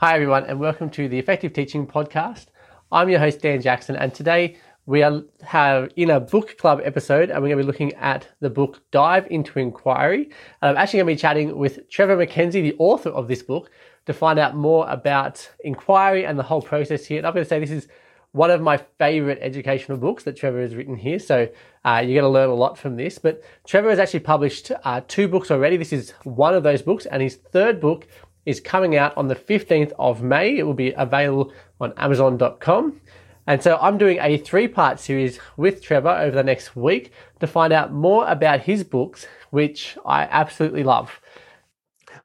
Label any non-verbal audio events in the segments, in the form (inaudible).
Hi, everyone, and welcome to the Effective Teaching Podcast. I'm your host, Dan Jackson, and today we are have in a book club episode, and we're going to be looking at the book Dive into Inquiry. And I'm actually going to be chatting with Trevor MacKenzie, the author of this book, to find out more about inquiry and the whole process here. And I'm going to say this is one of my favorite educational books that Trevor has written here. So uh, you're going to learn a lot from this. But Trevor has actually published uh, two books already. This is one of those books, and his third book is coming out on the 15th of May. It will be available on Amazon.com. And so I'm doing a three part series with Trevor over the next week to find out more about his books, which I absolutely love.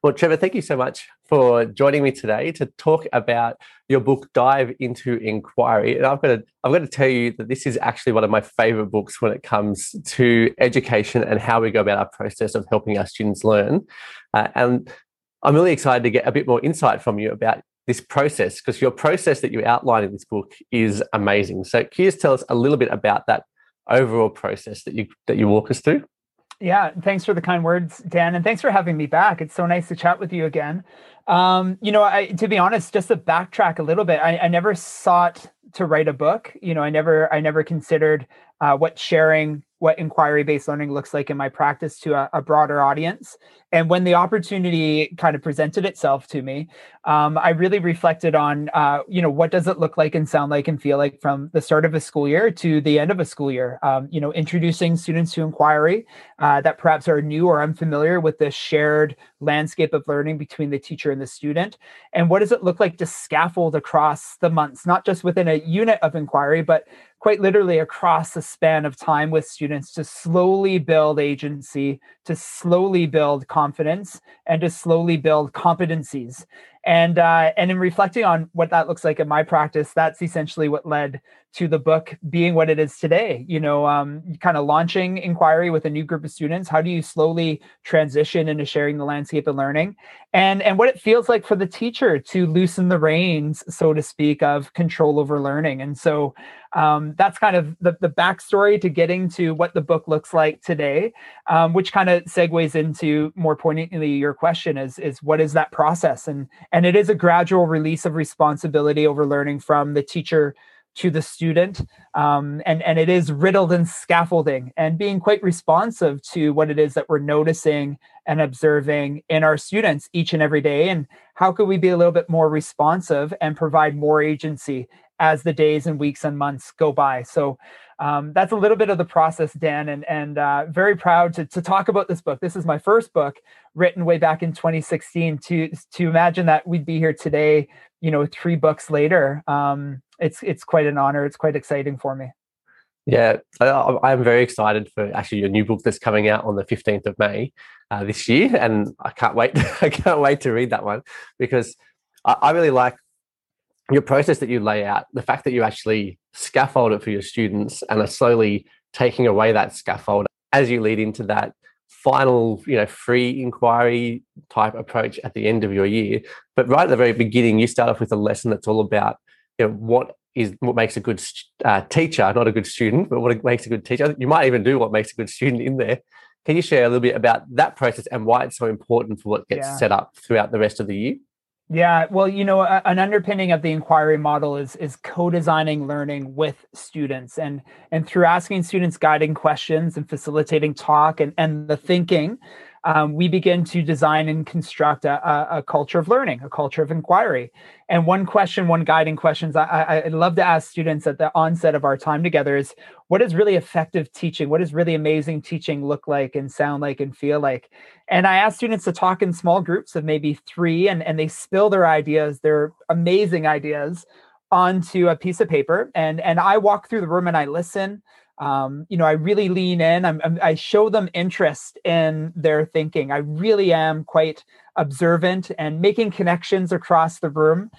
Well, Trevor, thank you so much for joining me today to talk about your book Dive into Inquiry. And I've got to I've got to tell you that this is actually one of my favorite books when it comes to education and how we go about our process of helping our students learn. Uh, and I'm really excited to get a bit more insight from you about this process because your process that you outline in this book is amazing. So can you just tell us a little bit about that overall process that you that you walk us through? Yeah, thanks for the kind words, Dan, and thanks for having me back. It's so nice to chat with you again. Um, you know, I, to be honest, just to backtrack a little bit, I, I never sought to write a book. You know, I never, I never considered uh, what sharing what inquiry based learning looks like in my practice to a, a, broader audience. And when the opportunity kind of presented itself to me, um, I really reflected on, uh, you know, what does it look like and sound like and feel like from the start of a school year to the end of a school year? Um, you know, introducing students to inquiry uh, that perhaps are new or unfamiliar with the shared landscape of learning between the teacher and the student. And what does it look like to scaffold across the months, not just within a unit of inquiry, but quite literally across the span of time with students to slowly build agency, to slowly build confidence, and to slowly build competencies and uh, and in reflecting on what that looks like in my practice that's essentially what led to the book being what it is today. You know um, kind of launching inquiry with a new group of students. How do you slowly transition into sharing the landscape of learning? And and what it feels like for the teacher to loosen the reins so to speak of control over learning. And so um, that's kind of the, the backstory to getting to what the book looks like today, um, which kind of segues into more poignantly your question is, is what is that process? And, and it is a gradual release of responsibility over learning from the teacher to the student um, and and it is riddled in scaffolding and being quite responsive to what it is that we're noticing and observing in our students each and every day and how could we be a little bit more responsive and provide more agency as the days and weeks and months go by. So um, that's a little bit of the process, Dan, and and uh, very proud to to talk about this book. This is my first book written way back in 2016. To to imagine that we'd be here today, you know, three books later, um, it's it's quite an honor. It's quite exciting for me. Yeah, I, am very excited for actually your new book that's coming out on the 15th of May uh, this year, and I can't wait. (laughs) I can't wait to read that one because I, I really like your process that you lay out, the fact that you actually scaffold it for your students and are slowly taking away that scaffold as you lead into that final, you know, free inquiry type approach at the end of your year. But right at the very beginning, you start off with a lesson that's all about, you know, what is what makes a good uh, teacher, not a good student, but what makes a good teacher. You might even do what makes a good student in there. Can you share a little bit about that process and why it's so important for what gets yeah. set up throughout the rest of the year? Yeah, well, you know, a, an underpinning of the inquiry model is is co-designing learning with students, and and through asking students guiding questions and facilitating talk and and the thinking, um, we begin to design and construct a, a, culture of learning, a culture of inquiry. And one question, one guiding questions I, I, love to ask students at the onset of our time together is what is really effective teaching? What does really amazing teaching look like and sound like and feel like? And I ask students to talk in small groups of maybe three and, and they spill their ideas, their amazing ideas onto a piece of paper. And, and I walk through the room and I listen um, you know, I really lean in. I'm, I'm, i show them interest in their thinking. I really am quite observant and making connections across the room.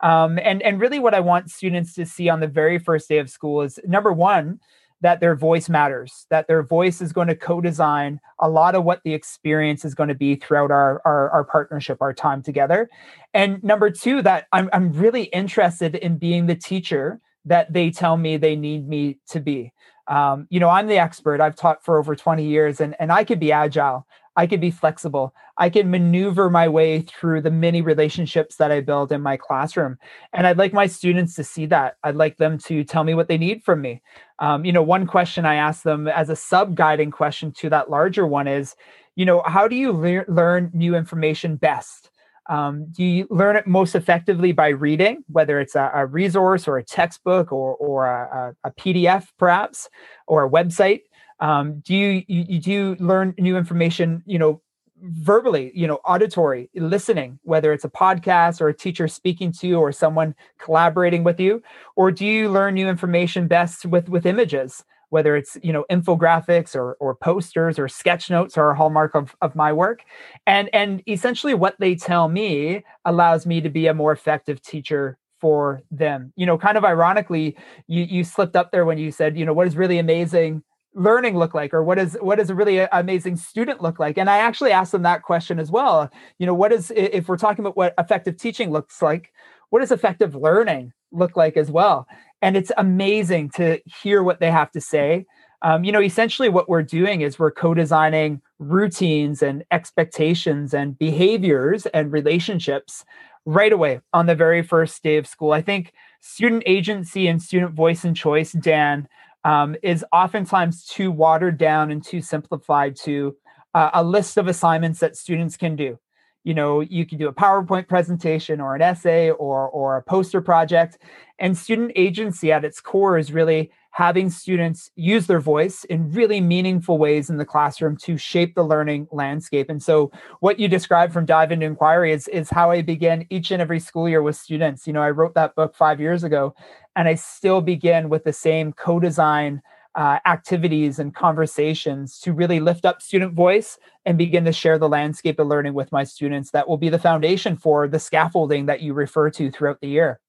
Um, and and really, what I want students to see on the very first day of school is number one, that their voice matters. That their voice is going to co-design a lot of what the experience is going to be throughout our our, our partnership, our time together. And number two, that I'm I'm really interested in being the teacher that they tell me they need me to be um, you know i'm the expert i've taught for over 20 years and, and i could be agile I could be flexible. I can maneuver my way through the many relationships that I build in my classroom. And I'd like my students to see that. I'd like them to tell me what they need from me. Um, you know, one question I ask them as a sub guiding question to that larger one is, you know, how do you le- learn new information best? Um, do you learn it most effectively by reading, whether it's a, a resource or a textbook or, or a, a, PDF, perhaps, or a website? Um, do you, you, do you learn new information, you know, verbally, you know, auditory, listening, whether it's a podcast or a teacher speaking to you or someone collaborating with you, or do you learn new information best with with images? Whether it's you know infographics or, or posters or sketch notes are a hallmark of, of my work. And and essentially what they tell me allows me to be a more effective teacher for them. You know kind of ironically you you slipped up there when you said you know what is really amazing learning look like? Or what is what does a really amazing student look like? And i actually asked them that question as well. You know what is if we're talking about what effective teaching looks like what does effective learning look like as well and it's amazing to hear what they have to say. Um, you know essentially what we're doing is we're co-designing routines and expectations and behaviors and relationships right away on the very first day of school. I think student agency and student voice and choice dan um, is oftentimes too watered down and too simplified to uh, a list of assignments that students can do you know you can do a powerpoint presentation or an essay or or a poster project. And student agency at its core is really having students use their voice in really meaningful ways in the classroom to shape the learning landscape. And so what you described from dive into inquiry is is how i begin each and every school year with students. You know i wrote that book five years ago and i still begin with the same co-design uh, activities and conversations to really lift up student voice and begin to share the landscape of learning with my students that will be the foundation for the scaffolding that you refer to throughout the year.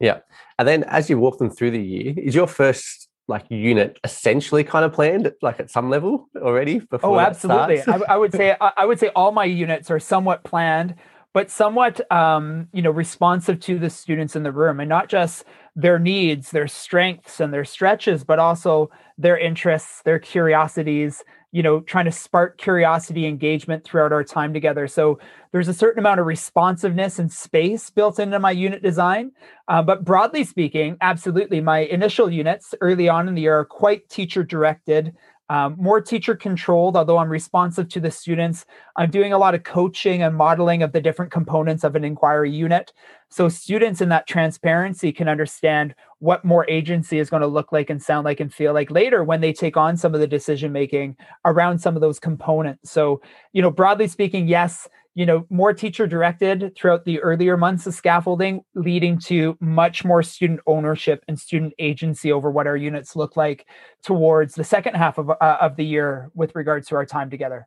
Yeah. And then as you walk them through the year is your first like unit essentially kind of planned like at some level already before oh absolutely. I, I, would say I, I would say all my units are somewhat planned but somewhat um, you know responsive to the students in the room and not just their needs their strengths and their stretches but also their interests their curiosities you know trying to spark curiosity engagement throughout our time together. So there's a certain amount of responsiveness and space built into my unit design. Uh, but broadly speaking absolutely my initial units early on in the year are quite teacher directed um, more teacher controlled, although I'm responsive to the students. I'm doing a lot of coaching and modeling of the different components of an inquiry unit. So students in that transparency can understand what more agency is going to look like and sound like and feel like later when they take on some of the decision making around some of those components. So, you know, broadly speaking, yes, you know, more teacher directed throughout the earlier months of scaffolding, leading to much more student ownership and student agency over what our units look like towards the second half of, uh, of the year with regards to our time together.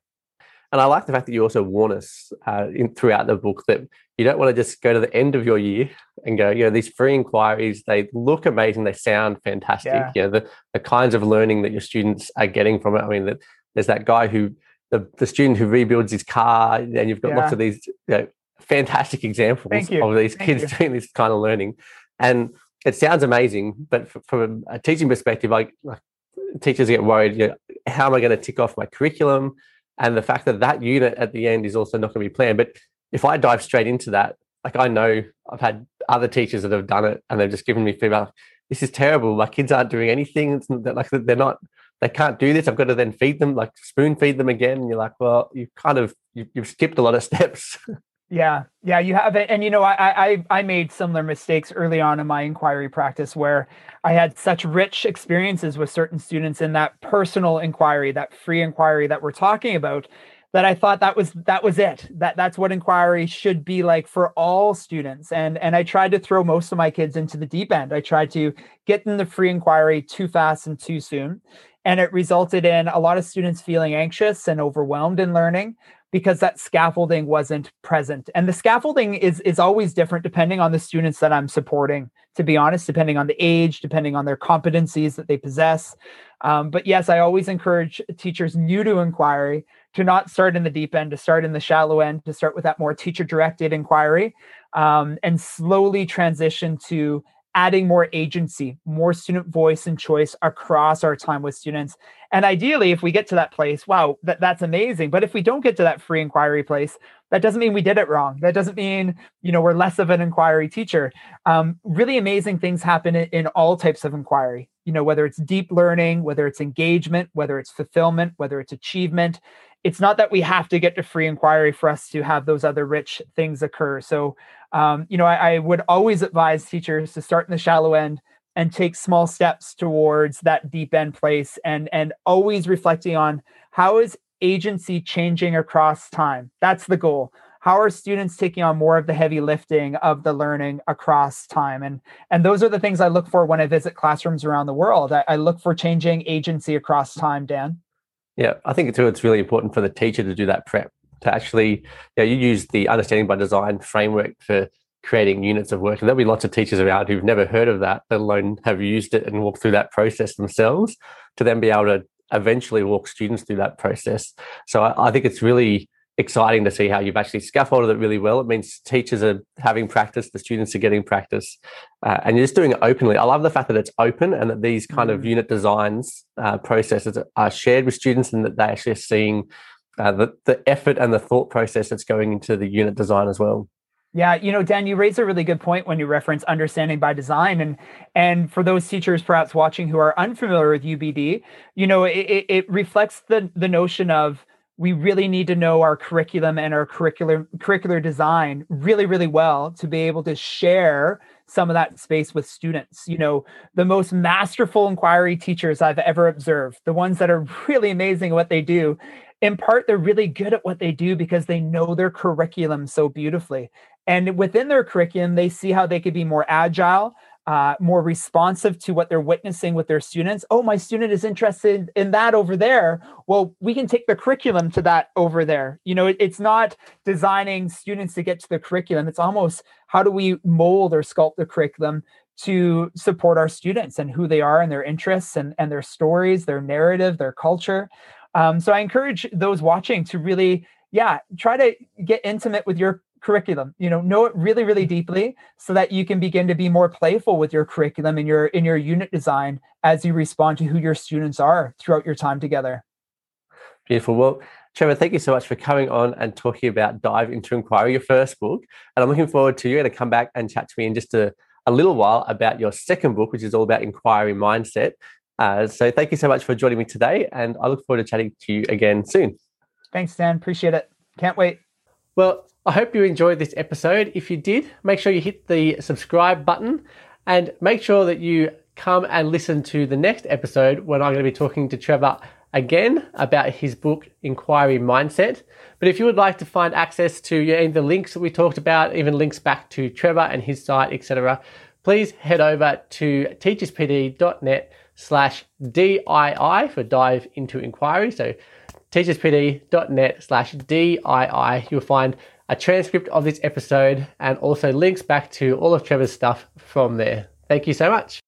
And I like the fact that you also warn us uh, in, throughout the book that you don't want to just go to the end of your year and go, you know, these free inquiries, they look amazing, they sound fantastic. Yeah. You know, the, the kinds of learning that your students are getting from it. I mean, that there's that guy who the, the student who rebuilds his car, and you've got yeah. lots of these you know, fantastic examples of these Thank kids you. (laughs) doing this kind of learning. And it sounds amazing, but from a teaching perspective, like, like teachers get worried, you know, how am I going to tick off my curriculum? And the fact that that unit at the end is also not going to be planned. But if I dive straight into that, like I know I've had other teachers that have done it and they've just given me feedback. This is terrible. My kids aren't doing anything. It's like they're not they can't do this. I've got to then feed them, like spoon feed them again. And you're like, well, you kind of you, have skipped a lot of (laughs) steps. yeah, yeah, you have it. And you know, I I I made similar mistakes early on in my inquiry practice where I had such rich experiences with certain students in that personal inquiry, that free inquiry that we're talking about, that I thought that was that was it. That that's what inquiry should be like for all students. And and I tried to throw most of my kids into the deep end. I tried to get them the free inquiry too fast and too soon. And it resulted in a lot of students feeling anxious and overwhelmed in learning because that scaffolding wasn't present. And the scaffolding is, is always different depending on the students that I'm supporting, to be honest, depending on the age, depending on their competencies that they possess. Um, but yes, I always encourage teachers new to inquiry to not start in the deep end, to start in the shallow end, to start with that more teacher directed inquiry um, and slowly transition to adding more agency, more student voice and choice across our time with students. And ideally, if we get to that place, wow, that, that's amazing. But if we don't get to that free inquiry place, that doesn't mean we did it wrong. That doesn't mean, you know, we're less of an inquiry teacher. Um, really amazing things happen in, in all types of inquiry, you know, whether it's deep learning, whether it's engagement, whether it's fulfillment, whether it's achievement it's not that we have to get to free inquiry for us to have those other rich things occur. So, um, you know, I, I, would always advise teachers to start in the shallow end and take small steps towards that deep end place and and always reflecting on how is agency changing across time? That's the goal. How are students taking on more of the heavy lifting of the learning across time? And and those are the things i look for when i visit classrooms around the world. I, I look for changing agency across time dan yeah i think too it's really important for the teacher to do that prep to actually know, you use the understanding by design framework for creating units of work. And there'll be lots of teachers around who've never heard of that, let alone have used it and walked through that process themselves to then be able to eventually walk students through that process. So I, I think it's really exciting to see how you've actually scaffolded it really well. It means teachers are having practice, the students are getting practice, uh, and you're just doing it openly. I love the fact that it's open and that these kind mm. of unit designs uh, processes are shared with students and that they actually are seeing uh, the, the effort and the thought process that's going into the unit design as well. Yeah, you know, Dan, you raise a really good point when you reference understanding by design, and and for those teachers perhaps watching who are unfamiliar with UBD, you know, it, it reflects the the notion of we really need to know our curriculum and our curricular curricular design really really well to be able to share some of that space with students. You know the most masterful inquiry teachers i've ever observed the ones that are really amazing at what they do in part they're really good at what they do because they know their curriculum so beautifully. And within their curriculum, they see how they could be more agile, uh, more responsive to what they're witnessing with their students. Oh, my student is interested in that over there. Well, we can take the curriculum to that over there. You know, it, it's not designing students to get to the curriculum. It's almost how do we mold or sculpt the curriculum to support our students and who they are and their interests and, and their stories, their narrative, their culture. Um, so I encourage those watching to really, yeah, try to get intimate with your curriculum you know know it really really deeply so that you can begin to be more playful with your curriculum in your in your unit design as you respond to who your students are throughout your time together beautiful well Trevor, thank you so much for coming on and talking about Dive into Inquiry, your first book. And I'm looking forward to you going to come back and chat to me in just a, a little while about your second book, which is all about inquiry mindset. Uh, so thank you so much for joining me today. And I look forward to chatting to you again soon. Thanks, Dan. Appreciate it. Can't wait. Well, I hope you enjoyed this episode. If you did, make sure you hit the subscribe button and make sure that you come and listen to the next episode when I'm going to be talking to Trevor again about his book Inquiry Mindset. But if you would like to find access to know, the links that we talked about, even links back to Trevor and his site, etc., please head over to teacherspd.net slash DII for dive into inquiry. So teacherspd.net slash DII. You'll find a transcript of this episode and also links back to all of Trevor's stuff from there. Thank you so much.